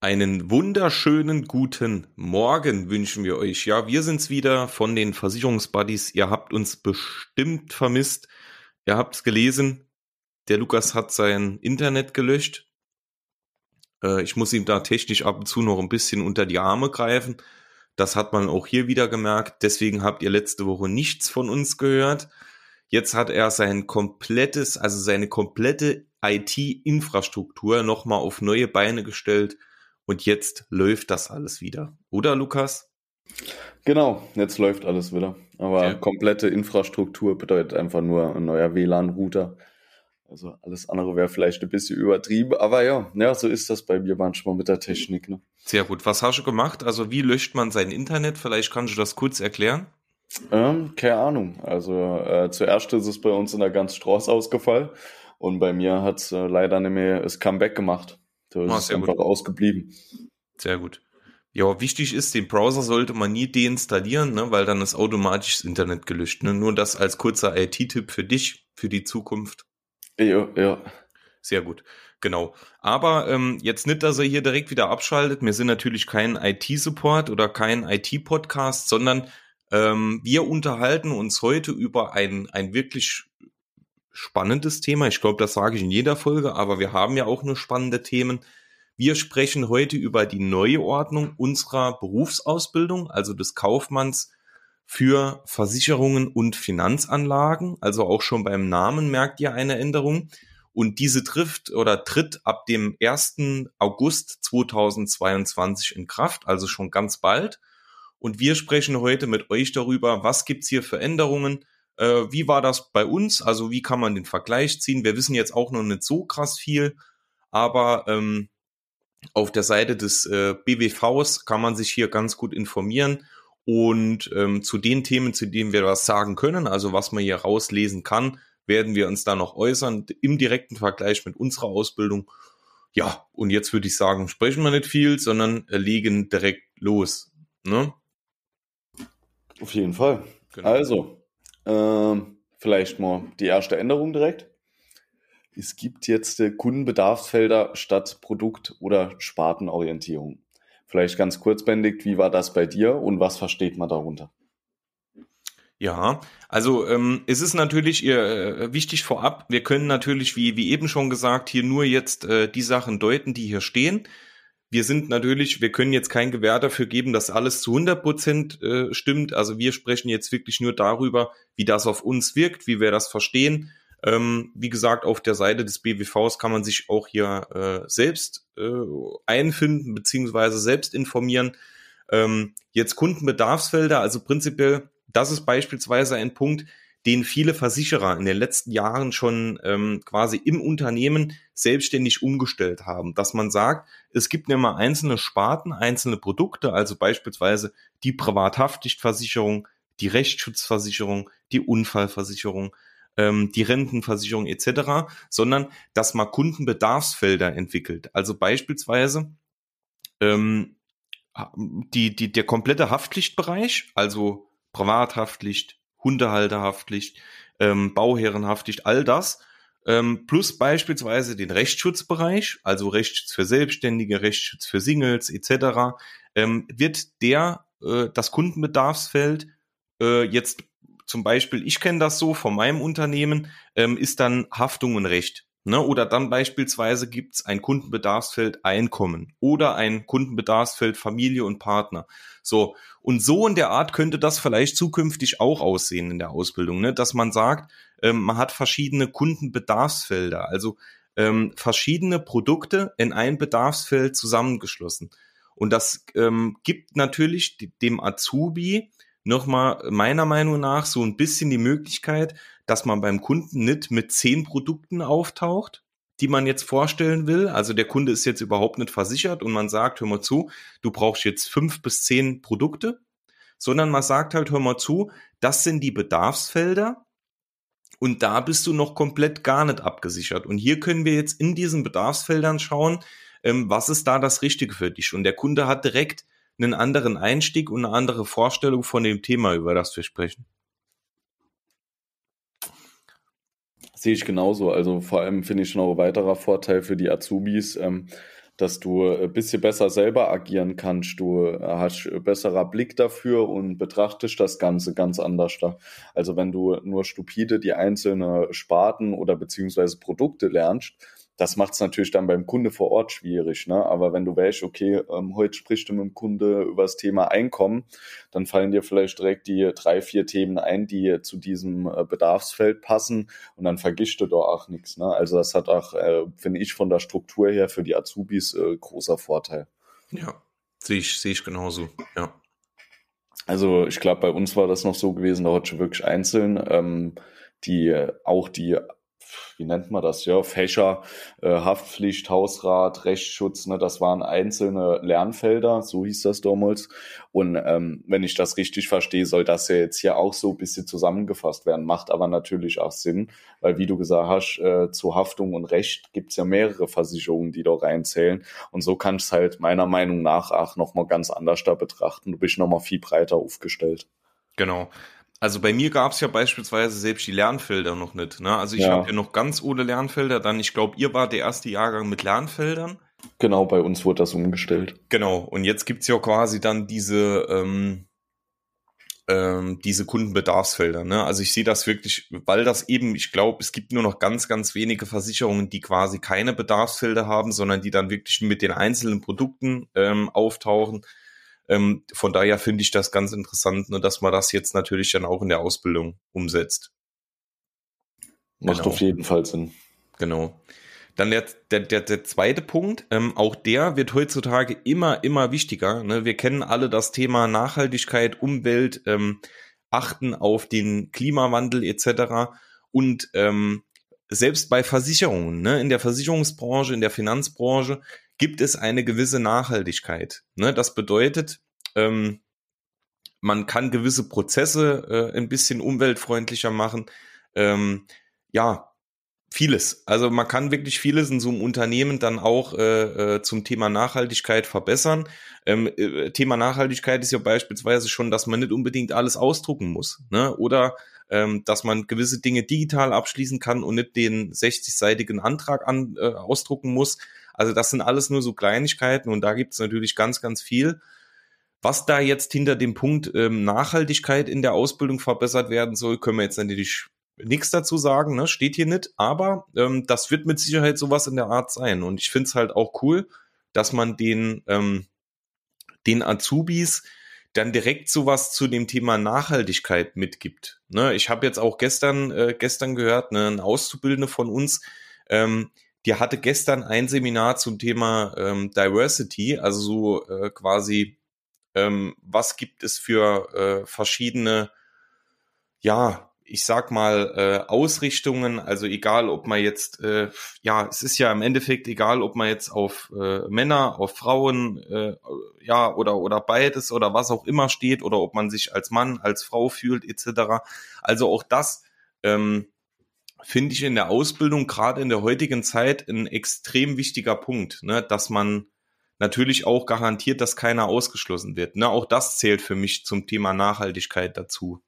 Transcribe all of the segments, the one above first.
Einen wunderschönen guten Morgen wünschen wir euch. Ja, wir sind's wieder von den Versicherungsbuddies. Ihr habt uns bestimmt vermisst. Ihr habt's gelesen. Der Lukas hat sein Internet gelöscht. Äh, ich muss ihm da technisch ab und zu noch ein bisschen unter die Arme greifen. Das hat man auch hier wieder gemerkt. Deswegen habt ihr letzte Woche nichts von uns gehört. Jetzt hat er sein komplettes, also seine komplette IT-Infrastruktur nochmal auf neue Beine gestellt und jetzt läuft das alles wieder. Oder, Lukas? Genau, jetzt läuft alles wieder. Aber ja. komplette Infrastruktur bedeutet einfach nur ein neuer WLAN-Router. Also alles andere wäre vielleicht ein bisschen übertrieben, aber ja, ja, so ist das bei mir manchmal mit der Technik. Ne? Sehr gut. Was hast du gemacht? Also wie löscht man sein Internet? Vielleicht kannst du das kurz erklären. Ähm, keine Ahnung. Also äh, zuerst ist es bei uns in der ganzen Straße ausgefallen und bei mir hat es äh, leider nicht mehr das Comeback gemacht. Da ist ah, es einfach gut. ausgeblieben. Sehr gut. Ja, wichtig ist, den Browser sollte man nie deinstallieren, ne, weil dann ist automatisch das Internet gelöscht. Ne? Nur das als kurzer IT-Tipp für dich, für die Zukunft. Ja, ja. Sehr gut. Genau. Aber ähm, jetzt nicht, dass er hier direkt wieder abschaltet. Wir sind natürlich kein IT-Support oder kein IT-Podcast, sondern ähm, wir unterhalten uns heute über ein, ein wirklich spannendes Thema. Ich glaube, das sage ich in jeder Folge, aber wir haben ja auch nur spannende Themen. Wir sprechen heute über die Neuordnung unserer Berufsausbildung, also des Kaufmanns für Versicherungen und Finanzanlagen. Also auch schon beim Namen merkt ihr eine Änderung. Und diese trifft oder tritt ab dem 1. August 2022 in Kraft, also schon ganz bald. Und wir sprechen heute mit euch darüber, was gibt's hier für Änderungen, äh, wie war das bei uns? Also wie kann man den Vergleich ziehen? Wir wissen jetzt auch noch nicht so krass viel, aber ähm, auf der Seite des äh, BWVs kann man sich hier ganz gut informieren und ähm, zu den Themen, zu denen wir was sagen können, also was man hier rauslesen kann, werden wir uns da noch äußern im direkten Vergleich mit unserer Ausbildung. Ja, und jetzt würde ich sagen, sprechen wir nicht viel, sondern äh, legen direkt los. Ne? Auf jeden Fall. Genau. Also, ähm, vielleicht mal die erste Änderung direkt. Es gibt jetzt äh, Kundenbedarfsfelder statt Produkt- oder Spartenorientierung. Vielleicht ganz kurzbändig, wie war das bei dir und was versteht man darunter? Ja, also ähm, es ist natürlich äh, wichtig vorab, wir können natürlich, wie, wie eben schon gesagt, hier nur jetzt äh, die Sachen deuten, die hier stehen wir sind natürlich, wir können jetzt kein Gewähr dafür geben, dass alles zu 100 Prozent äh, stimmt. Also wir sprechen jetzt wirklich nur darüber, wie das auf uns wirkt, wie wir das verstehen. Ähm, wie gesagt, auf der Seite des BWVs kann man sich auch hier äh, selbst äh, einfinden beziehungsweise selbst informieren. Ähm, jetzt Kundenbedarfsfelder, also prinzipiell, das ist beispielsweise ein Punkt, den viele Versicherer in den letzten Jahren schon ähm, quasi im Unternehmen selbstständig umgestellt haben, dass man sagt, es gibt immer einzelne Sparten, einzelne Produkte, also beispielsweise die Privathaftpflichtversicherung, die Rechtsschutzversicherung, die Unfallversicherung, ähm, die Rentenversicherung etc., sondern dass man Kundenbedarfsfelder entwickelt. Also beispielsweise ähm, die, die, der komplette Haftpflichtbereich, also Privathaftpflicht, Hundehalterhaftpflicht, ähm, Bauherrenhaftpflicht, all das. Ähm, plus beispielsweise den Rechtsschutzbereich, also Rechtsschutz für Selbstständige, Rechtsschutz für Singles etc., ähm, wird der, äh, das Kundenbedarfsfeld äh, jetzt zum Beispiel, ich kenne das so von meinem Unternehmen, ähm, ist dann Haftung und Recht. Ne? Oder dann beispielsweise gibt es ein Kundenbedarfsfeld Einkommen oder ein Kundenbedarfsfeld Familie und Partner. So, und so in der Art könnte das vielleicht zukünftig auch aussehen in der Ausbildung, ne? dass man sagt, ähm, man hat verschiedene Kundenbedarfsfelder, also ähm, verschiedene Produkte in ein Bedarfsfeld zusammengeschlossen. Und das ähm, gibt natürlich dem Azubi nochmal meiner Meinung nach so ein bisschen die Möglichkeit, dass man beim Kunden nicht mit zehn Produkten auftaucht, die man jetzt vorstellen will. Also der Kunde ist jetzt überhaupt nicht versichert und man sagt, hör mal zu, du brauchst jetzt fünf bis zehn Produkte, sondern man sagt halt, hör mal zu, das sind die Bedarfsfelder und da bist du noch komplett gar nicht abgesichert. Und hier können wir jetzt in diesen Bedarfsfeldern schauen, ähm, was ist da das Richtige für dich. Und der Kunde hat direkt einen anderen Einstieg und eine andere Vorstellung von dem Thema, über das wir sprechen. Sehe ich genauso. Also vor allem finde ich noch ein weiterer Vorteil für die Azubis, ähm, dass du ein bisschen besser selber agieren kannst. Du hast besserer Blick dafür und betrachtest das Ganze ganz anders. Da. Also wenn du nur stupide die einzelnen Sparten oder beziehungsweise Produkte lernst, das macht es natürlich dann beim Kunde vor Ort schwierig. Ne? Aber wenn du weißt, okay, ähm, heute sprichst du mit dem Kunde über das Thema Einkommen, dann fallen dir vielleicht direkt die drei, vier Themen ein, die zu diesem äh, Bedarfsfeld passen und dann vergisst du da auch nichts. Ne? Also das hat auch, äh, finde ich, von der Struktur her für die Azubis äh, großer Vorteil. Ja, sehe ich, sehe ich genauso, ja. Also ich glaube, bei uns war das noch so gewesen, da hat schon wirklich einzeln, ähm, die auch die wie nennt man das, ja, Fächer, äh, Haftpflicht, Hausrat, Rechtsschutz, ne, das waren einzelne Lernfelder, so hieß das damals. Und ähm, wenn ich das richtig verstehe, soll das ja jetzt hier auch so ein bisschen zusammengefasst werden, macht aber natürlich auch Sinn, weil wie du gesagt hast, äh, zu Haftung und Recht gibt's ja mehrere Versicherungen, die da reinzählen. Und so kannst du halt meiner Meinung nach auch nochmal ganz anders da betrachten. Du bist nochmal viel breiter aufgestellt. Genau. Also bei mir gab es ja beispielsweise selbst die Lernfelder noch nicht. Ne? Also ich ja. habe ja noch ganz ohne Lernfelder. Dann, ich glaube, ihr war der erste Jahrgang mit Lernfeldern. Genau, bei uns wurde das umgestellt. Genau, und jetzt gibt's ja quasi dann diese, ähm, ähm, diese Kundenbedarfsfelder. Ne? Also ich sehe das wirklich, weil das eben, ich glaube, es gibt nur noch ganz, ganz wenige Versicherungen, die quasi keine Bedarfsfelder haben, sondern die dann wirklich mit den einzelnen Produkten ähm, auftauchen. Ähm, von daher finde ich das ganz interessant, ne, dass man das jetzt natürlich dann auch in der Ausbildung umsetzt. Macht genau. auf jeden Fall Sinn. Genau. Dann der, der, der, der zweite Punkt, ähm, auch der wird heutzutage immer, immer wichtiger. Ne? Wir kennen alle das Thema Nachhaltigkeit, Umwelt, ähm, achten auf den Klimawandel etc. Und ähm, selbst bei Versicherungen, ne, in der Versicherungsbranche, in der Finanzbranche, gibt es eine gewisse Nachhaltigkeit. Ne? Das bedeutet, ähm, man kann gewisse Prozesse äh, ein bisschen umweltfreundlicher machen. Ähm, ja, vieles. Also man kann wirklich vieles in so einem Unternehmen dann auch äh, äh, zum Thema Nachhaltigkeit verbessern. Ähm, äh, Thema Nachhaltigkeit ist ja beispielsweise schon, dass man nicht unbedingt alles ausdrucken muss. Ne? Oder ähm, dass man gewisse Dinge digital abschließen kann und nicht den 60-seitigen Antrag an, äh, ausdrucken muss. Also das sind alles nur so Kleinigkeiten und da gibt es natürlich ganz, ganz viel. Was da jetzt hinter dem Punkt ähm, Nachhaltigkeit in der Ausbildung verbessert werden soll, können wir jetzt natürlich nichts dazu sagen, ne? steht hier nicht, aber ähm, das wird mit Sicherheit sowas in der Art sein. Und ich finde es halt auch cool, dass man den, ähm, den Azubis dann direkt sowas zu dem Thema Nachhaltigkeit mitgibt. Ne? Ich habe jetzt auch gestern, äh, gestern gehört, ne, ein Auszubildende von uns, ähm, die hatte gestern ein Seminar zum Thema ähm, Diversity, also so äh, quasi, ähm, was gibt es für äh, verschiedene, ja, ich sag mal, äh, Ausrichtungen, also egal, ob man jetzt, äh, ja, es ist ja im Endeffekt egal, ob man jetzt auf äh, Männer, auf Frauen, äh, ja, oder, oder beides oder was auch immer steht, oder ob man sich als Mann, als Frau fühlt, etc. Also auch das ähm, finde ich in der Ausbildung, gerade in der heutigen Zeit, ein extrem wichtiger Punkt, ne, dass man natürlich auch garantiert, dass keiner ausgeschlossen wird. Ne? Auch das zählt für mich zum Thema Nachhaltigkeit dazu.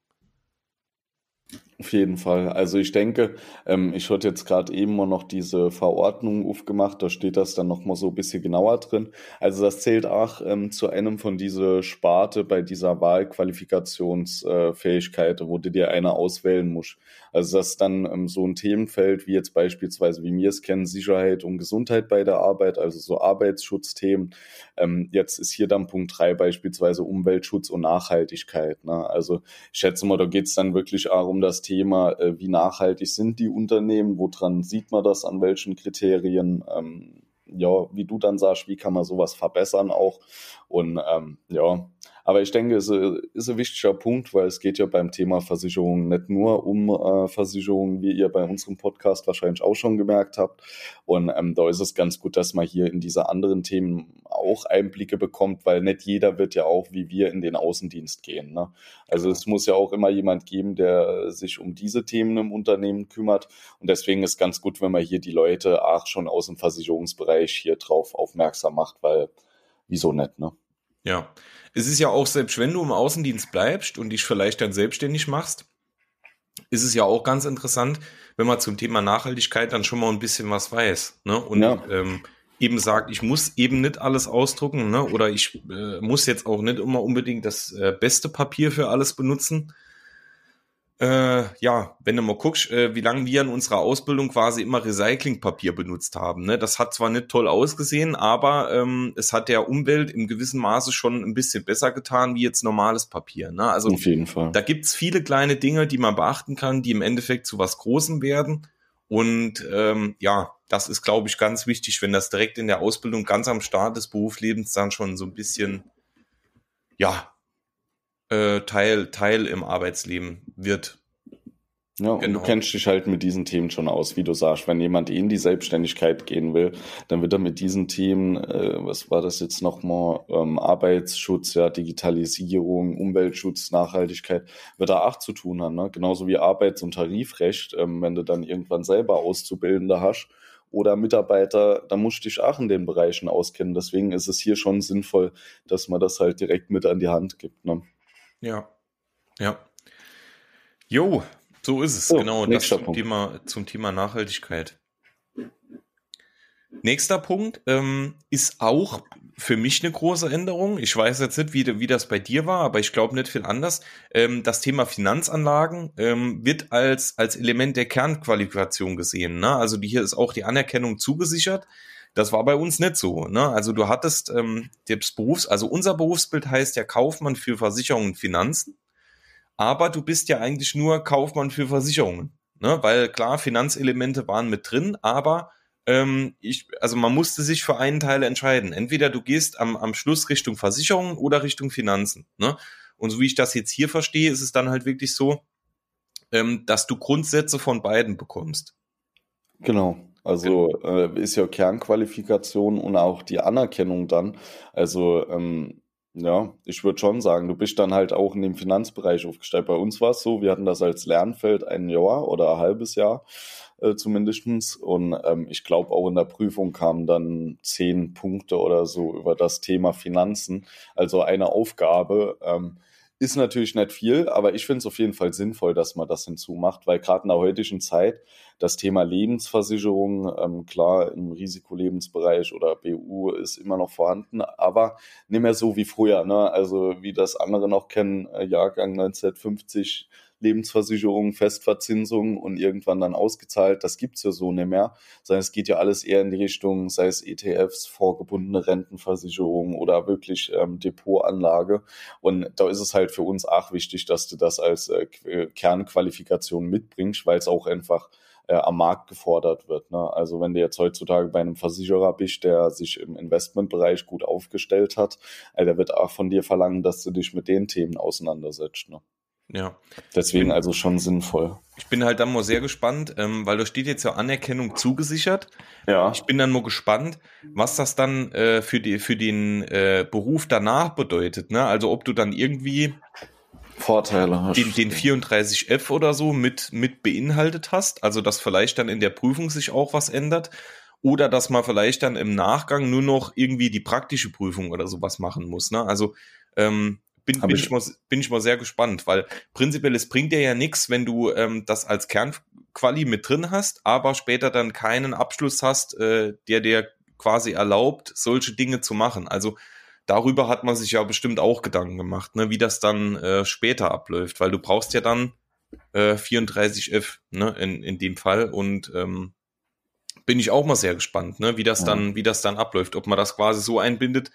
Auf jeden Fall. Also ich denke, ähm, ich hatte jetzt gerade eben mal noch diese Verordnung aufgemacht, da steht das dann nochmal so ein bisschen genauer drin. Also das zählt auch ähm, zu einem von dieser Sparte bei dieser Wahlqualifikationsfähigkeit, äh, wo du dir eine auswählen musst. Also das ist dann ähm, so ein Themenfeld wie jetzt beispielsweise, wie wir es kennen, Sicherheit und Gesundheit bei der Arbeit, also so Arbeitsschutzthemen. Ähm, jetzt ist hier dann Punkt drei beispielsweise Umweltschutz und Nachhaltigkeit. Ne? Also ich schätze mal, da geht es dann wirklich auch um das Thema, äh, wie nachhaltig sind die Unternehmen, woran sieht man das, an welchen Kriterien. Ähm, ja, wie du dann sagst, wie kann man sowas verbessern auch. Und ähm, ja, aber ich denke, es ist ein wichtiger Punkt, weil es geht ja beim Thema Versicherungen nicht nur um äh, Versicherungen, wie ihr bei unserem Podcast wahrscheinlich auch schon gemerkt habt. Und ähm, da ist es ganz gut, dass man hier in diese anderen Themen auch Einblicke bekommt, weil nicht jeder wird ja auch wie wir in den Außendienst gehen. Ne? Also es muss ja auch immer jemand geben, der sich um diese Themen im Unternehmen kümmert. Und deswegen ist ganz gut, wenn man hier die Leute auch schon aus dem Versicherungsbereich hier drauf aufmerksam macht, weil wieso nicht, ne? Ja, es ist ja auch, selbst wenn du im Außendienst bleibst und dich vielleicht dann selbstständig machst, ist es ja auch ganz interessant, wenn man zum Thema Nachhaltigkeit dann schon mal ein bisschen was weiß. Ne? Und ja. ähm, eben sagt, ich muss eben nicht alles ausdrucken, ne? oder ich äh, muss jetzt auch nicht immer unbedingt das äh, beste Papier für alles benutzen. Äh, ja, wenn du mal guckst, äh, wie lange wir in unserer Ausbildung quasi immer Recyclingpapier benutzt haben. Ne? Das hat zwar nicht toll ausgesehen, aber ähm, es hat der Umwelt im gewissen Maße schon ein bisschen besser getan wie jetzt normales Papier. Ne? Also Auf jeden Fall. Da gibt's viele kleine Dinge, die man beachten kann, die im Endeffekt zu was Großem werden. Und ähm, ja, das ist, glaube ich, ganz wichtig, wenn das direkt in der Ausbildung ganz am Start des Berufslebens dann schon so ein bisschen, ja, äh, Teil, Teil im Arbeitsleben wird. Ja, und genau. du kennst dich halt mit diesen Themen schon aus, wie du sagst. Wenn jemand in die Selbstständigkeit gehen will, dann wird er mit diesen Themen, äh, was war das jetzt nochmal, ähm, Arbeitsschutz, ja, Digitalisierung, Umweltschutz, Nachhaltigkeit, wird er auch zu tun haben. Ne? Genauso wie Arbeits- und Tarifrecht, ähm, wenn du dann irgendwann selber Auszubildende hast oder Mitarbeiter, da musst du dich auch in den Bereichen auskennen. Deswegen ist es hier schon sinnvoll, dass man das halt direkt mit an die Hand gibt. Ne? Ja, ja. Jo, so ist es, so, genau. Das zum Thema, zum Thema Nachhaltigkeit. Nächster Punkt ähm, ist auch für mich eine große Änderung. Ich weiß jetzt nicht, wie, wie das bei dir war, aber ich glaube nicht viel anders. Ähm, das Thema Finanzanlagen ähm, wird als, als Element der Kernqualifikation gesehen. Ne? Also die, hier ist auch die Anerkennung zugesichert. Das war bei uns nicht so. Ne? Also du hattest ähm, das Berufs, also unser Berufsbild heißt ja Kaufmann für Versicherungen und Finanzen aber du bist ja eigentlich nur Kaufmann für Versicherungen. Ne? Weil klar, Finanzelemente waren mit drin, aber ähm, ich, also man musste sich für einen Teil entscheiden. Entweder du gehst am, am Schluss Richtung Versicherungen oder Richtung Finanzen. Ne? Und so wie ich das jetzt hier verstehe, ist es dann halt wirklich so, ähm, dass du Grundsätze von beiden bekommst. Genau. Also äh, ist ja Kernqualifikation und auch die Anerkennung dann. Also ähm, ja, ich würde schon sagen, du bist dann halt auch in dem Finanzbereich aufgestellt. Bei uns war es so, wir hatten das als Lernfeld ein Jahr oder ein halbes Jahr äh, zumindestens Und ähm, ich glaube, auch in der Prüfung kamen dann zehn Punkte oder so über das Thema Finanzen. Also eine Aufgabe. Ähm, ist natürlich nicht viel, aber ich finde es auf jeden Fall sinnvoll, dass man das hinzumacht, weil gerade in der heutigen Zeit das Thema Lebensversicherung, ähm, klar, im Risikolebensbereich oder BU ist immer noch vorhanden, aber nicht mehr so wie früher. Ne? Also wie das andere noch kennen, äh, Jahrgang 1950, Lebensversicherung, Festverzinsung und irgendwann dann ausgezahlt. Das gibt's ja so nicht mehr, sondern es geht ja alles eher in die Richtung, sei es ETFs, vorgebundene Rentenversicherung oder wirklich ähm, Depotanlage. Und da ist es halt für uns auch wichtig, dass du das als äh, Kernqualifikation mitbringst, weil es auch einfach äh, am Markt gefordert wird. Ne? Also wenn du jetzt heutzutage bei einem Versicherer bist, der sich im Investmentbereich gut aufgestellt hat, äh, der wird auch von dir verlangen, dass du dich mit den Themen auseinandersetzt. Ne? Ja. Deswegen also schon sinnvoll. Ich bin halt dann mal sehr gespannt, ähm, weil da steht jetzt ja Anerkennung zugesichert. Ja. Ich bin dann mal gespannt, was das dann äh, für, die, für den äh, Beruf danach bedeutet. Ne? Also ob du dann irgendwie Vorteile hast. Den, den 34F oder so mit, mit beinhaltet hast. Also dass vielleicht dann in der Prüfung sich auch was ändert. Oder dass man vielleicht dann im Nachgang nur noch irgendwie die praktische Prüfung oder sowas machen muss. Ne? Also ähm, bin, bin, ich, ich mal, bin ich mal sehr gespannt, weil prinzipiell es bringt dir ja nichts, wenn du ähm, das als Kernquali mit drin hast, aber später dann keinen Abschluss hast, äh, der dir quasi erlaubt, solche Dinge zu machen. Also darüber hat man sich ja bestimmt auch Gedanken gemacht, ne, wie das dann äh, später abläuft, weil du brauchst ja dann äh, 34F ne, in, in dem Fall und ähm, bin ich auch mal sehr gespannt, ne, wie das ja. dann, wie das dann abläuft, ob man das quasi so einbindet,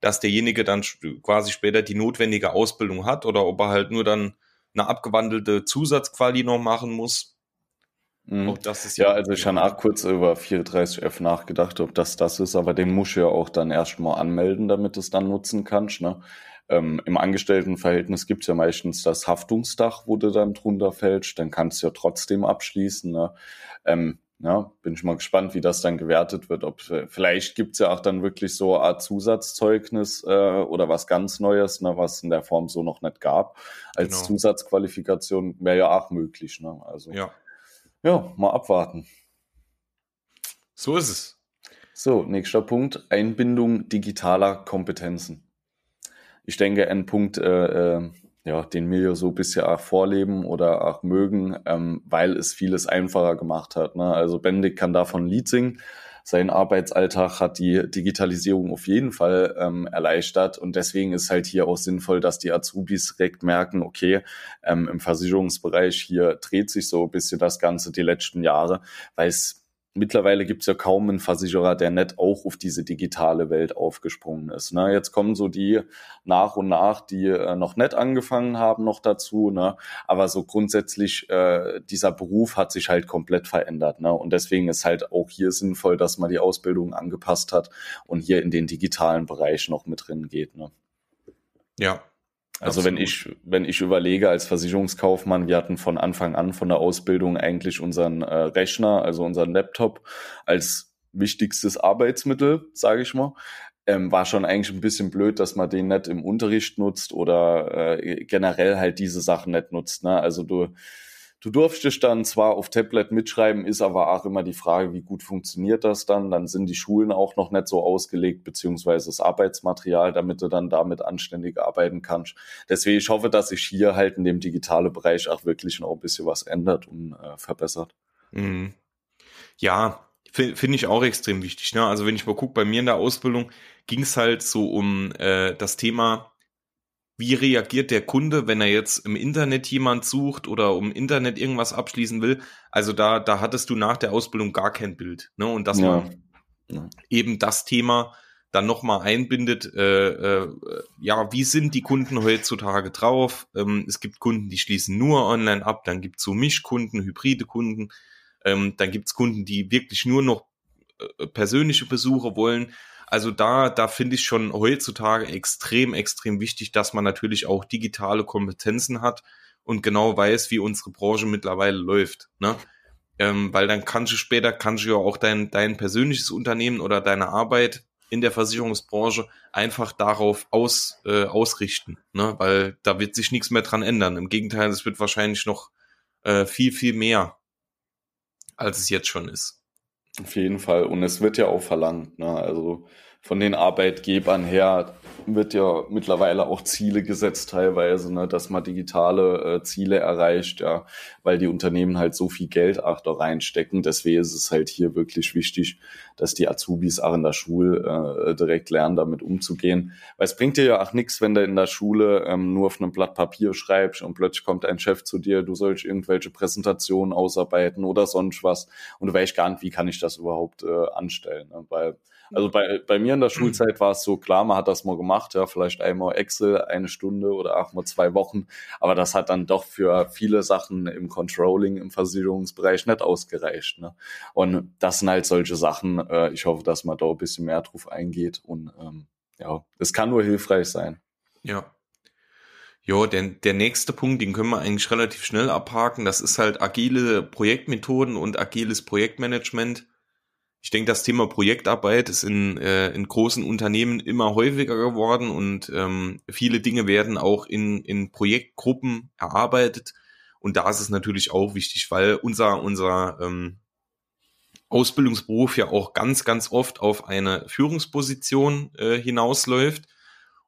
dass derjenige dann quasi später die notwendige Ausbildung hat oder ob er halt nur dann eine abgewandelte Zusatzquali noch machen muss. Mhm. Auch das ist ja, also ich habe auch kurz über 34F nachgedacht, ob das das ist, aber den musst du ja auch dann erstmal anmelden, damit du es dann nutzen kannst. Ne? Ähm, Im Angestelltenverhältnis gibt es ja meistens das Haftungsdach, wo du dann drunter fällst, dann kannst du ja trotzdem abschließen. Ne? Ähm, ja, bin ich mal gespannt, wie das dann gewertet wird. Ob vielleicht gibt's ja auch dann wirklich so eine Art Zusatzzeugnis äh, oder was ganz Neues, ne, was in der Form so noch nicht gab. Als genau. Zusatzqualifikation wäre ja auch möglich. Ne? Also ja. ja, mal abwarten. So ist es. So, nächster Punkt: Einbindung digitaler Kompetenzen. Ich denke, ein Punkt, äh, äh, ja, den wir so bisher auch vorleben oder auch mögen, ähm, weil es vieles einfacher gemacht hat. Ne? Also Bendig kann davon Lied singen. sein Arbeitsalltag hat die Digitalisierung auf jeden Fall ähm, erleichtert. Und deswegen ist halt hier auch sinnvoll, dass die Azubis direkt merken, okay, ähm, im Versicherungsbereich hier dreht sich so ein bisschen das Ganze die letzten Jahre, weil es mittlerweile gibt es ja kaum einen Versicherer, der nicht auch auf diese digitale Welt aufgesprungen ist. Ne? Jetzt kommen so die nach und nach, die äh, noch nicht angefangen haben, noch dazu. Ne? Aber so grundsätzlich, äh, dieser Beruf hat sich halt komplett verändert. Ne? Und deswegen ist halt auch hier sinnvoll, dass man die Ausbildung angepasst hat und hier in den digitalen Bereich noch mit drin geht. Ne? Ja, also wenn ich, wenn ich überlege als Versicherungskaufmann, wir hatten von Anfang an von der Ausbildung eigentlich unseren äh, Rechner, also unseren Laptop als wichtigstes Arbeitsmittel, sage ich mal. Ähm, war schon eigentlich ein bisschen blöd, dass man den nicht im Unterricht nutzt oder äh, generell halt diese Sachen nicht nutzt. Ne? Also du Du durftest dann zwar auf Tablet mitschreiben, ist aber auch immer die Frage, wie gut funktioniert das dann? Dann sind die Schulen auch noch nicht so ausgelegt, beziehungsweise das Arbeitsmaterial, damit du dann damit anständig arbeiten kannst. Deswegen, ich hoffe, dass sich hier halt in dem digitalen Bereich auch wirklich noch ein bisschen was ändert und äh, verbessert. Mhm. Ja, finde find ich auch extrem wichtig. Ne? Also wenn ich mal gucke, bei mir in der Ausbildung ging es halt so um äh, das Thema wie reagiert der Kunde, wenn er jetzt im Internet jemand sucht oder um Internet irgendwas abschließen will. Also da, da hattest du nach der Ausbildung gar kein Bild. Ne? Und dass ja. man ja. eben das Thema dann nochmal einbindet, äh, äh, ja, wie sind die Kunden heutzutage drauf? Ähm, es gibt Kunden, die schließen nur online ab, dann gibt es so Mischkunden, hybride Kunden, ähm, dann gibt es Kunden, die wirklich nur noch äh, persönliche Besuche wollen. Also da, da finde ich schon heutzutage extrem, extrem wichtig, dass man natürlich auch digitale Kompetenzen hat und genau weiß, wie unsere Branche mittlerweile läuft. Ne? Ähm, weil dann kannst du später, kannst du ja auch dein, dein persönliches Unternehmen oder deine Arbeit in der Versicherungsbranche einfach darauf aus, äh, ausrichten, ne? weil da wird sich nichts mehr dran ändern. Im Gegenteil, es wird wahrscheinlich noch äh, viel, viel mehr, als es jetzt schon ist. Auf jeden Fall. Und es wird ja auch verlangt. Ne? Also von den Arbeitgebern her wird ja mittlerweile auch Ziele gesetzt teilweise, ne, dass man digitale äh, Ziele erreicht, ja, weil die Unternehmen halt so viel Geld auch da reinstecken. Deswegen ist es halt hier wirklich wichtig, dass die Azubis auch in der Schule äh, direkt lernen, damit umzugehen. Weil es bringt dir ja auch nichts, wenn du in der Schule ähm, nur auf einem Blatt Papier schreibst und plötzlich kommt ein Chef zu dir, du sollst irgendwelche Präsentationen ausarbeiten oder sonst was und du weißt gar nicht, wie kann ich das überhaupt äh, anstellen. Ne? Weil also bei, bei mir in der Schulzeit war es so, klar, man hat das mal gemacht, ja, vielleicht einmal Excel eine Stunde oder auch mal zwei Wochen, aber das hat dann doch für viele Sachen im Controlling, im Versicherungsbereich nicht ausgereicht. Ne? Und das sind halt solche Sachen, äh, ich hoffe, dass man da ein bisschen mehr drauf eingeht und ähm, ja, es kann nur hilfreich sein. Ja. Ja, der, der nächste Punkt, den können wir eigentlich relativ schnell abhaken. Das ist halt agile Projektmethoden und agiles Projektmanagement ich denke, das Thema Projektarbeit ist in, äh, in großen Unternehmen immer häufiger geworden und ähm, viele Dinge werden auch in, in Projektgruppen erarbeitet. Und da ist es natürlich auch wichtig, weil unser, unser ähm, Ausbildungsberuf ja auch ganz, ganz oft auf eine Führungsposition äh, hinausläuft.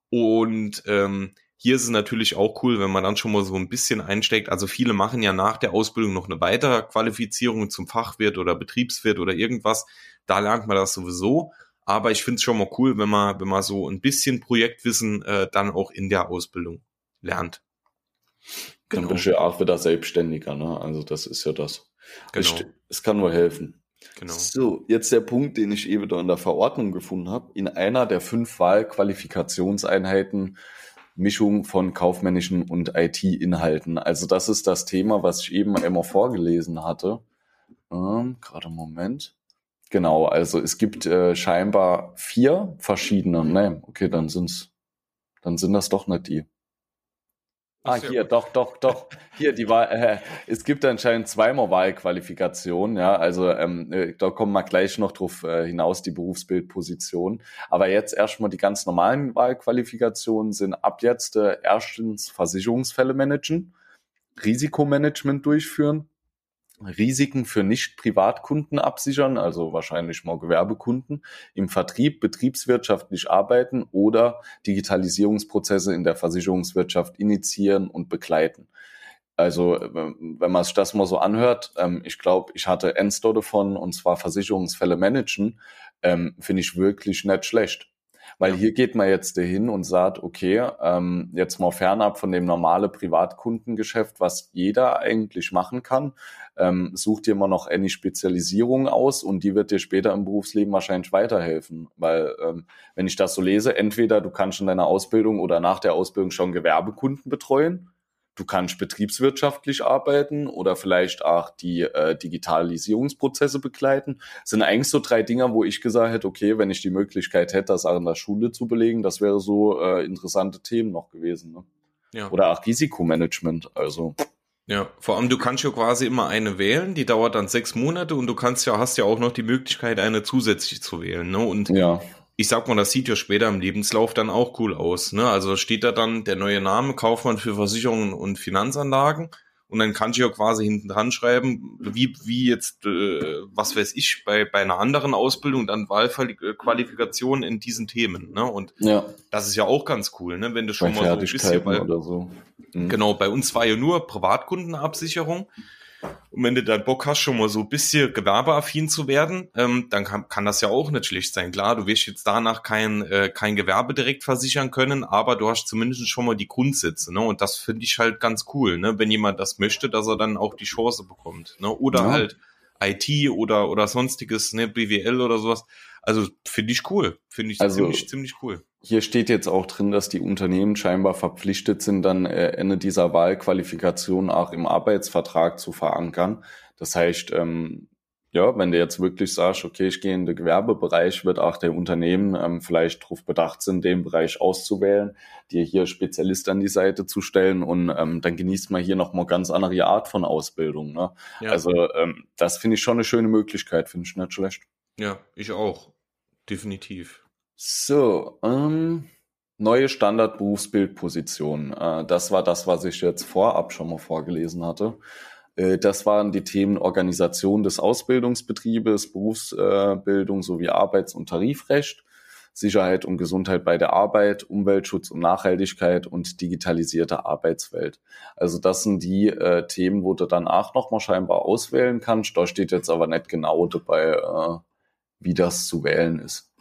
Und ähm, hier ist es natürlich auch cool, wenn man dann schon mal so ein bisschen einsteckt. Also viele machen ja nach der Ausbildung noch eine weitere Qualifizierung zum Fachwirt oder Betriebswirt oder irgendwas. Da lernt man das sowieso. Aber ich finde es schon mal cool, wenn man, wenn man so ein bisschen Projektwissen äh, dann auch in der Ausbildung lernt. Genau. Dann bist du ja auch wieder selbstständiger, ne? Also das ist ja das. Genau. Es, es kann nur helfen. Genau. So, jetzt der Punkt, den ich eben da in der Verordnung gefunden habe. In einer der fünf Wahlqualifikationseinheiten Mischung von kaufmännischen und IT-Inhalten. Also das ist das Thema, was ich eben einmal vorgelesen hatte. Ähm, Gerade Moment. Genau, also es gibt äh, scheinbar vier verschiedene. Ne, okay, dann sind's, dann sind das doch nicht die. Ah, hier, doch, doch, doch. Hier, die Wahl, äh, es gibt anscheinend zweimal Wahlqualifikationen, ja, also ähm, äh, da kommen wir gleich noch drauf äh, hinaus, die Berufsbildposition. Aber jetzt erstmal die ganz normalen Wahlqualifikationen sind ab jetzt äh, erstens Versicherungsfälle managen, Risikomanagement durchführen, Risiken für Nicht-Privatkunden absichern, also wahrscheinlich mal Gewerbekunden, im Vertrieb betriebswirtschaftlich arbeiten oder Digitalisierungsprozesse in der Versicherungswirtschaft initiieren und begleiten. Also wenn man sich das mal so anhört, ähm, ich glaube, ich hatte Endstore davon und zwar Versicherungsfälle managen, ähm, finde ich wirklich nicht schlecht. Weil hier geht man jetzt dahin und sagt, okay, ähm, jetzt mal fernab von dem normale Privatkundengeschäft, was jeder eigentlich machen kann, ähm, such dir mal noch eine Spezialisierung aus und die wird dir später im Berufsleben wahrscheinlich weiterhelfen. Weil ähm, wenn ich das so lese, entweder du kannst in deiner Ausbildung oder nach der Ausbildung schon Gewerbekunden betreuen Du kannst betriebswirtschaftlich arbeiten oder vielleicht auch die äh, Digitalisierungsprozesse begleiten. Das sind eigentlich so drei Dinger, wo ich gesagt hätte, okay, wenn ich die Möglichkeit hätte, das auch in der Schule zu belegen, das wäre so äh, interessante Themen noch gewesen. Ne? Ja. Oder auch Risikomanagement. Also ja, vor allem du kannst ja quasi immer eine wählen, die dauert dann sechs Monate und du kannst ja, hast ja auch noch die Möglichkeit, eine zusätzlich zu wählen. Ne? Und ja ich sag mal, das sieht ja später im Lebenslauf dann auch cool aus. Ne? Also steht da dann der neue Name Kaufmann für Versicherungen und Finanzanlagen und dann kann ich ja quasi hinten dran schreiben, wie, wie jetzt, äh, was weiß ich, bei, bei einer anderen Ausbildung dann Wahlqualifikation in diesen Themen. Ne? Und ja. das ist ja auch ganz cool, ne? wenn du schon mal so ein bisschen, oder so. Mhm. Genau, bei uns war ja nur Privatkundenabsicherung. Und wenn du dann Bock hast, schon mal so ein bisschen gewerbeaffin zu werden, ähm, dann kann, kann das ja auch nicht schlecht sein. Klar, du wirst jetzt danach kein, äh, kein Gewerbe direkt versichern können, aber du hast zumindest schon mal die Grundsätze. Ne? Und das finde ich halt ganz cool, ne? wenn jemand das möchte, dass er dann auch die Chance bekommt. Ne? Oder ja. halt IT oder, oder sonstiges, ne, BWL oder sowas. Also finde ich cool. Finde ich also, ziemlich, ziemlich cool. Hier steht jetzt auch drin, dass die Unternehmen scheinbar verpflichtet sind, dann äh, Ende dieser Wahlqualifikation auch im Arbeitsvertrag zu verankern. Das heißt, ähm, ja, wenn du jetzt wirklich sagst, okay, ich gehe in den Gewerbebereich, wird auch der Unternehmen ähm, vielleicht darauf bedacht sind, den Bereich auszuwählen, dir hier Spezialist an die Seite zu stellen und ähm, dann genießt man hier nochmal ganz andere Art von Ausbildung. Ne? Ja. Also ähm, das finde ich schon eine schöne Möglichkeit, finde ich nicht schlecht. Ja, ich auch. Definitiv. So, ähm, neue Standardberufsbildposition. Äh, das war das, was ich jetzt vorab schon mal vorgelesen hatte. Äh, das waren die Themen Organisation des Ausbildungsbetriebes, Berufsbildung äh, sowie Arbeits- und Tarifrecht, Sicherheit und Gesundheit bei der Arbeit, Umweltschutz und Nachhaltigkeit und digitalisierte Arbeitswelt. Also das sind die äh, Themen, wo du dann auch nochmal scheinbar auswählen kannst. Da steht jetzt aber nicht genau dabei, äh, wie das zu wählen ist.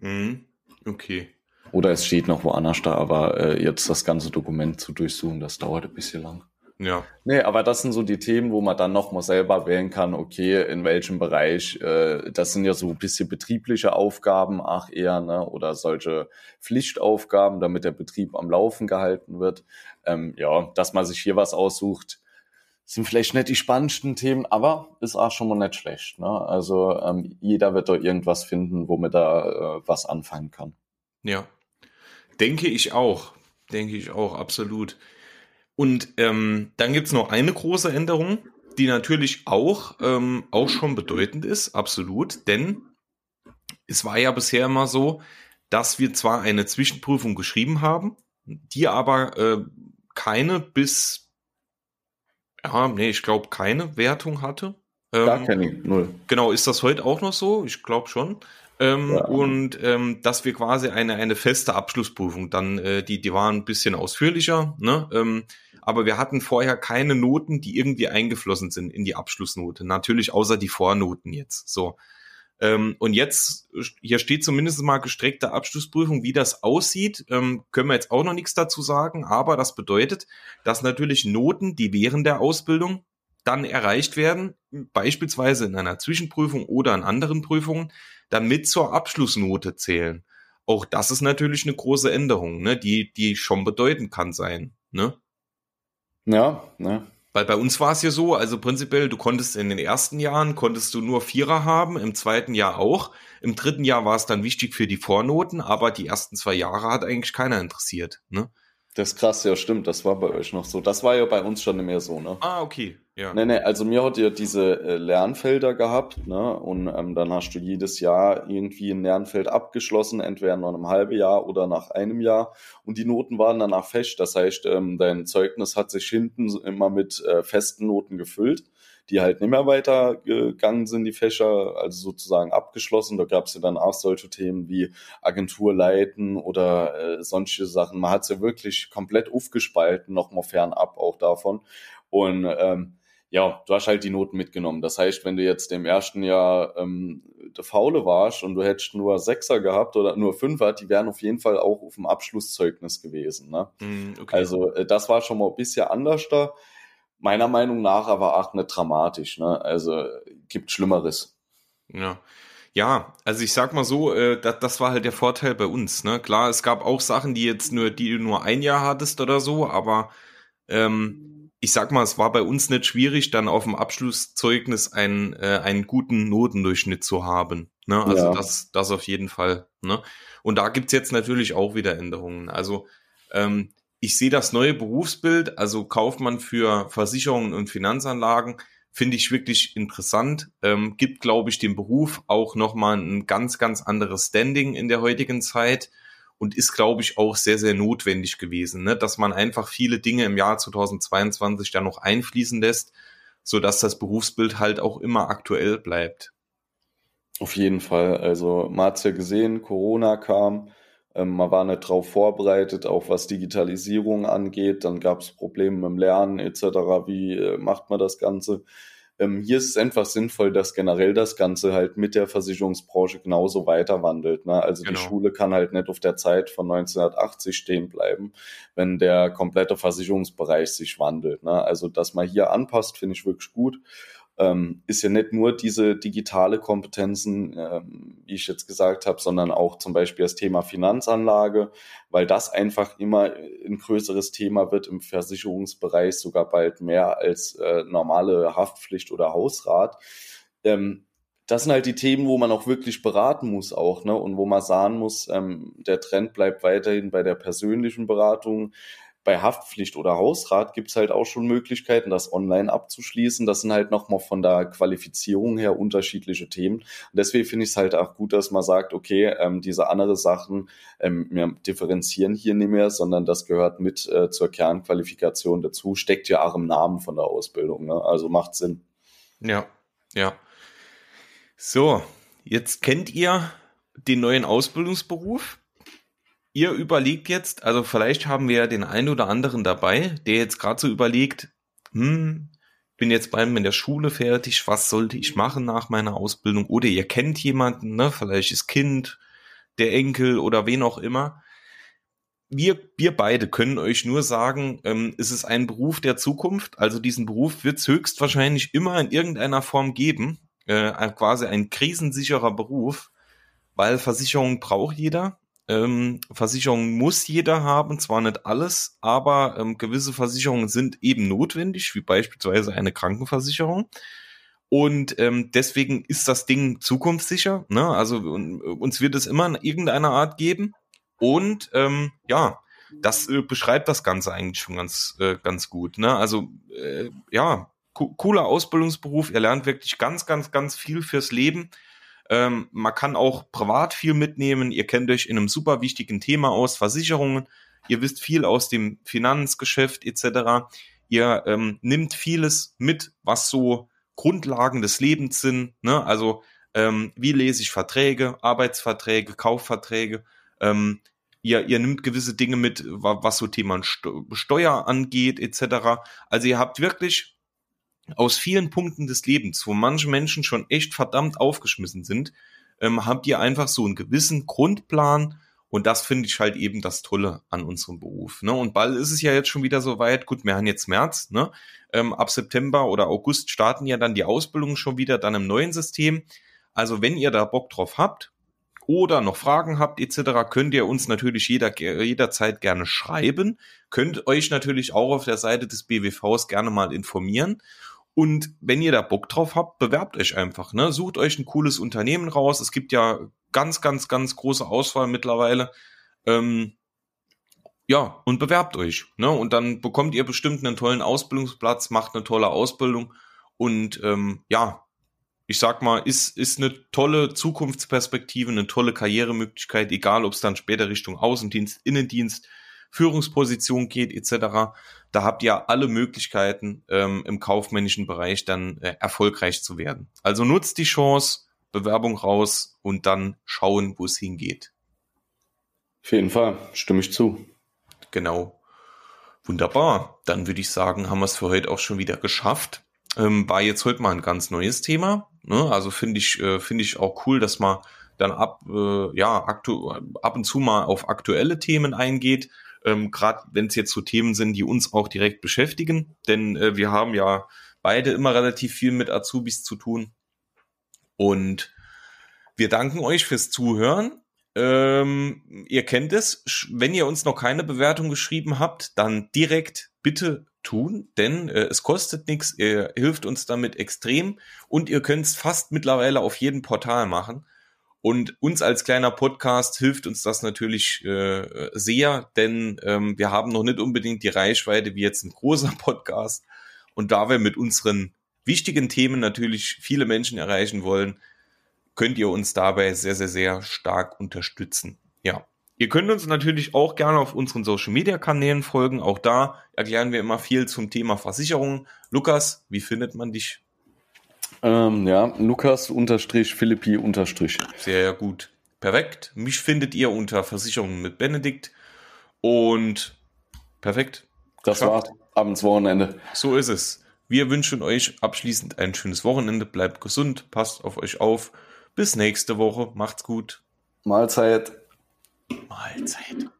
Mhm. Okay. Oder es steht noch woanders da, aber äh, jetzt das ganze Dokument zu durchsuchen, das dauert ein bisschen lang. Ja. Nee, aber das sind so die Themen, wo man dann noch mal selber wählen kann, okay, in welchem Bereich, äh, das sind ja so ein bisschen betriebliche Aufgaben, ach eher, ne, oder solche Pflichtaufgaben, damit der Betrieb am Laufen gehalten wird. Ähm, ja, dass man sich hier was aussucht, sind vielleicht nicht die spannendsten Themen, aber ist auch schon mal nicht schlecht. Ne? Also ähm, jeder wird da irgendwas finden, womit er äh, was anfangen kann. Ja, denke ich auch. Denke ich auch, absolut. Und ähm, dann gibt's noch eine große Änderung, die natürlich auch, ähm, auch schon bedeutend ist, absolut, denn es war ja bisher immer so, dass wir zwar eine Zwischenprüfung geschrieben haben, die aber äh, keine bis ja, nee, ich glaube keine Wertung hatte. Ähm, Gar keine, null. Genau, ist das heute auch noch so? Ich glaube schon. Ähm, ja. Und ähm, dass wir quasi eine, eine feste Abschlussprüfung, dann, äh, die, die waren ein bisschen ausführlicher, ne? Ähm, aber wir hatten vorher keine Noten, die irgendwie eingeflossen sind in die Abschlussnote. Natürlich außer die Vornoten jetzt. So. Ähm, und jetzt, hier steht zumindest mal gestreckte Abschlussprüfung, wie das aussieht, ähm, können wir jetzt auch noch nichts dazu sagen, aber das bedeutet, dass natürlich Noten, die während der Ausbildung dann erreicht werden, beispielsweise in einer Zwischenprüfung oder in anderen Prüfungen, dann mit zur Abschlussnote zählen. Auch das ist natürlich eine große Änderung, ne, die, die schon bedeuten kann sein, ne? Ja, ne. Weil bei uns war es ja so, also prinzipiell, du konntest in den ersten Jahren, konntest du nur Vierer haben, im zweiten Jahr auch. Im dritten Jahr war es dann wichtig für die Vornoten, aber die ersten zwei Jahre hat eigentlich keiner interessiert. Ne? Das ist krass, ja stimmt, das war bei euch noch so. Das war ja bei uns schon nicht mehr so, ne? Ah, okay, ja. Nee, nee, also mir hat ihr diese äh, Lernfelder gehabt, ne? Und ähm, dann hast du jedes Jahr irgendwie ein Lernfeld abgeschlossen, entweder nach einem halben Jahr oder nach einem Jahr. Und die Noten waren danach fest. Das heißt, ähm, dein Zeugnis hat sich hinten immer mit äh, festen Noten gefüllt die halt nicht mehr weitergegangen sind, die Fächer, also sozusagen abgeschlossen. Da gab es ja dann auch solche Themen wie Agenturleiten oder äh, sonstige Sachen. Man hat es ja wirklich komplett aufgespalten, nochmal fernab auch davon. Und ähm, ja, du hast halt die Noten mitgenommen. Das heißt, wenn du jetzt im ersten Jahr ähm, der Faule warst und du hättest nur Sechser gehabt oder nur Fünfer, die wären auf jeden Fall auch auf dem Abschlusszeugnis gewesen. Ne? Mm, okay. Also äh, das war schon mal ein bisschen anders da. Meiner Meinung nach aber auch nicht dramatisch. Ne? Also gibt Schlimmeres. Ja. Ja, also ich sag mal so, äh, das, das war halt der Vorteil bei uns. Ne? Klar, es gab auch Sachen, die jetzt nur, die du nur ein Jahr hattest oder so, aber ähm, ich sag mal, es war bei uns nicht schwierig, dann auf dem Abschlusszeugnis einen, äh, einen guten Notendurchschnitt zu haben. Ne? Also ja. das, das auf jeden Fall. Ne? Und da gibt's jetzt natürlich auch wieder Änderungen. Also ähm, ich sehe das neue Berufsbild, also Kaufmann für Versicherungen und Finanzanlagen, finde ich wirklich interessant. Ähm, gibt, glaube ich, dem Beruf auch nochmal ein ganz, ganz anderes Standing in der heutigen Zeit und ist, glaube ich, auch sehr, sehr notwendig gewesen, ne? dass man einfach viele Dinge im Jahr 2022 dann noch einfließen lässt, so dass das Berufsbild halt auch immer aktuell bleibt. Auf jeden Fall. Also man hat's ja gesehen, Corona kam, ähm, man war nicht darauf vorbereitet, auch was Digitalisierung angeht. Dann gab es Probleme mit dem Lernen etc. Wie äh, macht man das Ganze? Ähm, hier ist es einfach sinnvoll, dass generell das Ganze halt mit der Versicherungsbranche genauso weiter wandelt. Ne? Also genau. die Schule kann halt nicht auf der Zeit von 1980 stehen bleiben, wenn der komplette Versicherungsbereich sich wandelt. Ne? Also dass man hier anpasst, finde ich wirklich gut ähm, ist ja nicht nur diese digitale Kompetenzen, ähm, wie ich jetzt gesagt habe, sondern auch zum Beispiel das Thema Finanzanlage, weil das einfach immer ein größeres Thema wird im Versicherungsbereich, sogar bald mehr als äh, normale Haftpflicht oder Hausrat. Ähm, das sind halt die Themen, wo man auch wirklich beraten muss auch, ne? Und wo man sagen muss, ähm, der Trend bleibt weiterhin bei der persönlichen Beratung bei Haftpflicht oder Hausrat gibt es halt auch schon Möglichkeiten, das online abzuschließen. Das sind halt nochmal von der Qualifizierung her unterschiedliche Themen. Und deswegen finde ich es halt auch gut, dass man sagt, okay, ähm, diese andere Sachen, ähm, wir differenzieren hier nicht mehr, sondern das gehört mit äh, zur Kernqualifikation dazu. Steckt ja auch im Namen von der Ausbildung. Ne? Also macht Sinn. Ja, ja. So, jetzt kennt ihr den neuen Ausbildungsberuf ihr überlegt jetzt, also vielleicht haben wir ja den einen oder anderen dabei, der jetzt gerade so überlegt, hm, bin jetzt beim in der Schule fertig, was sollte ich machen nach meiner Ausbildung? Oder ihr kennt jemanden, ne? Vielleicht ist Kind, der Enkel oder wen auch immer. Wir, wir beide können euch nur sagen, ähm, es ist ein Beruf der Zukunft. Also diesen Beruf wird es höchstwahrscheinlich immer in irgendeiner Form geben. Äh, quasi ein krisensicherer Beruf, weil Versicherung braucht jeder. Ähm, Versicherungen muss jeder haben, zwar nicht alles, aber ähm, gewisse Versicherungen sind eben notwendig, wie beispielsweise eine Krankenversicherung. Und ähm, deswegen ist das Ding zukunftssicher. Ne? Also uns wird es immer in irgendeiner Art geben. Und ähm, ja, das äh, beschreibt das Ganze eigentlich schon ganz, äh, ganz gut. Ne? Also äh, ja, co cooler Ausbildungsberuf. Ihr lernt wirklich ganz, ganz, ganz viel fürs Leben. Ähm, man kann auch privat viel mitnehmen. Ihr kennt euch in einem super wichtigen Thema aus, Versicherungen. Ihr wisst viel aus dem Finanzgeschäft etc. Ihr ähm, nimmt vieles mit, was so Grundlagen des Lebens sind. Ne? Also ähm, wie lese ich Verträge, Arbeitsverträge, Kaufverträge. Ähm, ihr, ihr nimmt gewisse Dinge mit, was so Thema Steuer angeht etc. Also ihr habt wirklich aus vielen Punkten des Lebens, wo manche Menschen schon echt verdammt aufgeschmissen sind, ähm, habt ihr einfach so einen gewissen Grundplan und das finde ich halt eben das Tolle an unserem Beruf. Ne? Und bald ist es ja jetzt schon wieder so weit. Gut, wir haben jetzt März. Ne? Ähm, ab September oder August starten ja dann die Ausbildungen schon wieder dann im neuen System. Also wenn ihr da Bock drauf habt oder noch Fragen habt etc., könnt ihr uns natürlich jeder, jederzeit gerne schreiben. Könnt euch natürlich auch auf der Seite des BWVs gerne mal informieren. Und wenn ihr da Bock drauf habt, bewerbt euch einfach. Ne? Sucht euch ein cooles Unternehmen raus. Es gibt ja ganz, ganz, ganz große Auswahl mittlerweile. Ähm, ja, und bewerbt euch. Ne? Und dann bekommt ihr bestimmt einen tollen Ausbildungsplatz, macht eine tolle Ausbildung. Und ähm, ja, ich sag mal, ist, ist eine tolle Zukunftsperspektive, eine tolle Karrieremöglichkeit, egal ob es dann später Richtung Außendienst, Innendienst, Führungsposition geht etc. Da habt ihr alle Möglichkeiten, ähm, im kaufmännischen Bereich dann äh, erfolgreich zu werden. Also nutzt die Chance, Bewerbung raus und dann schauen, wo es hingeht. Auf jeden Fall, stimme ich zu. Genau. Wunderbar. Dann würde ich sagen, haben wir es für heute auch schon wieder geschafft. Ähm, war jetzt heute mal ein ganz neues Thema. Ne? Also finde ich, äh, finde ich auch cool, dass man dann ab, äh, ja, aktu ab und zu mal auf aktuelle Themen eingeht. Ähm, Gerade wenn es jetzt so Themen sind, die uns auch direkt beschäftigen. Denn äh, wir haben ja beide immer relativ viel mit Azubis zu tun. Und wir danken euch fürs Zuhören. Ähm, ihr kennt es. Wenn ihr uns noch keine Bewertung geschrieben habt, dann direkt bitte tun, denn äh, es kostet nichts, ihr hilft uns damit extrem und ihr könnt es fast mittlerweile auf jedem Portal machen. Und uns als kleiner Podcast hilft uns das natürlich äh, sehr, denn ähm, wir haben noch nicht unbedingt die Reichweite wie jetzt ein großer Podcast. Und da wir mit unseren wichtigen Themen natürlich viele Menschen erreichen wollen, könnt ihr uns dabei sehr, sehr, sehr stark unterstützen. Ja. Ihr könnt uns natürlich auch gerne auf unseren Social Media Kanälen folgen. Auch da erklären wir immer viel zum Thema Versicherungen. Lukas, wie findet man dich? Ähm, ja, Lukas unterstrich Philippi unterstrich. Sehr gut. Perfekt. Mich findet ihr unter Versicherungen mit Benedikt. Und perfekt. Das war's. Abends Wochenende. So ist es. Wir wünschen euch abschließend ein schönes Wochenende. Bleibt gesund, passt auf euch auf. Bis nächste Woche. Macht's gut. Mahlzeit. Mahlzeit.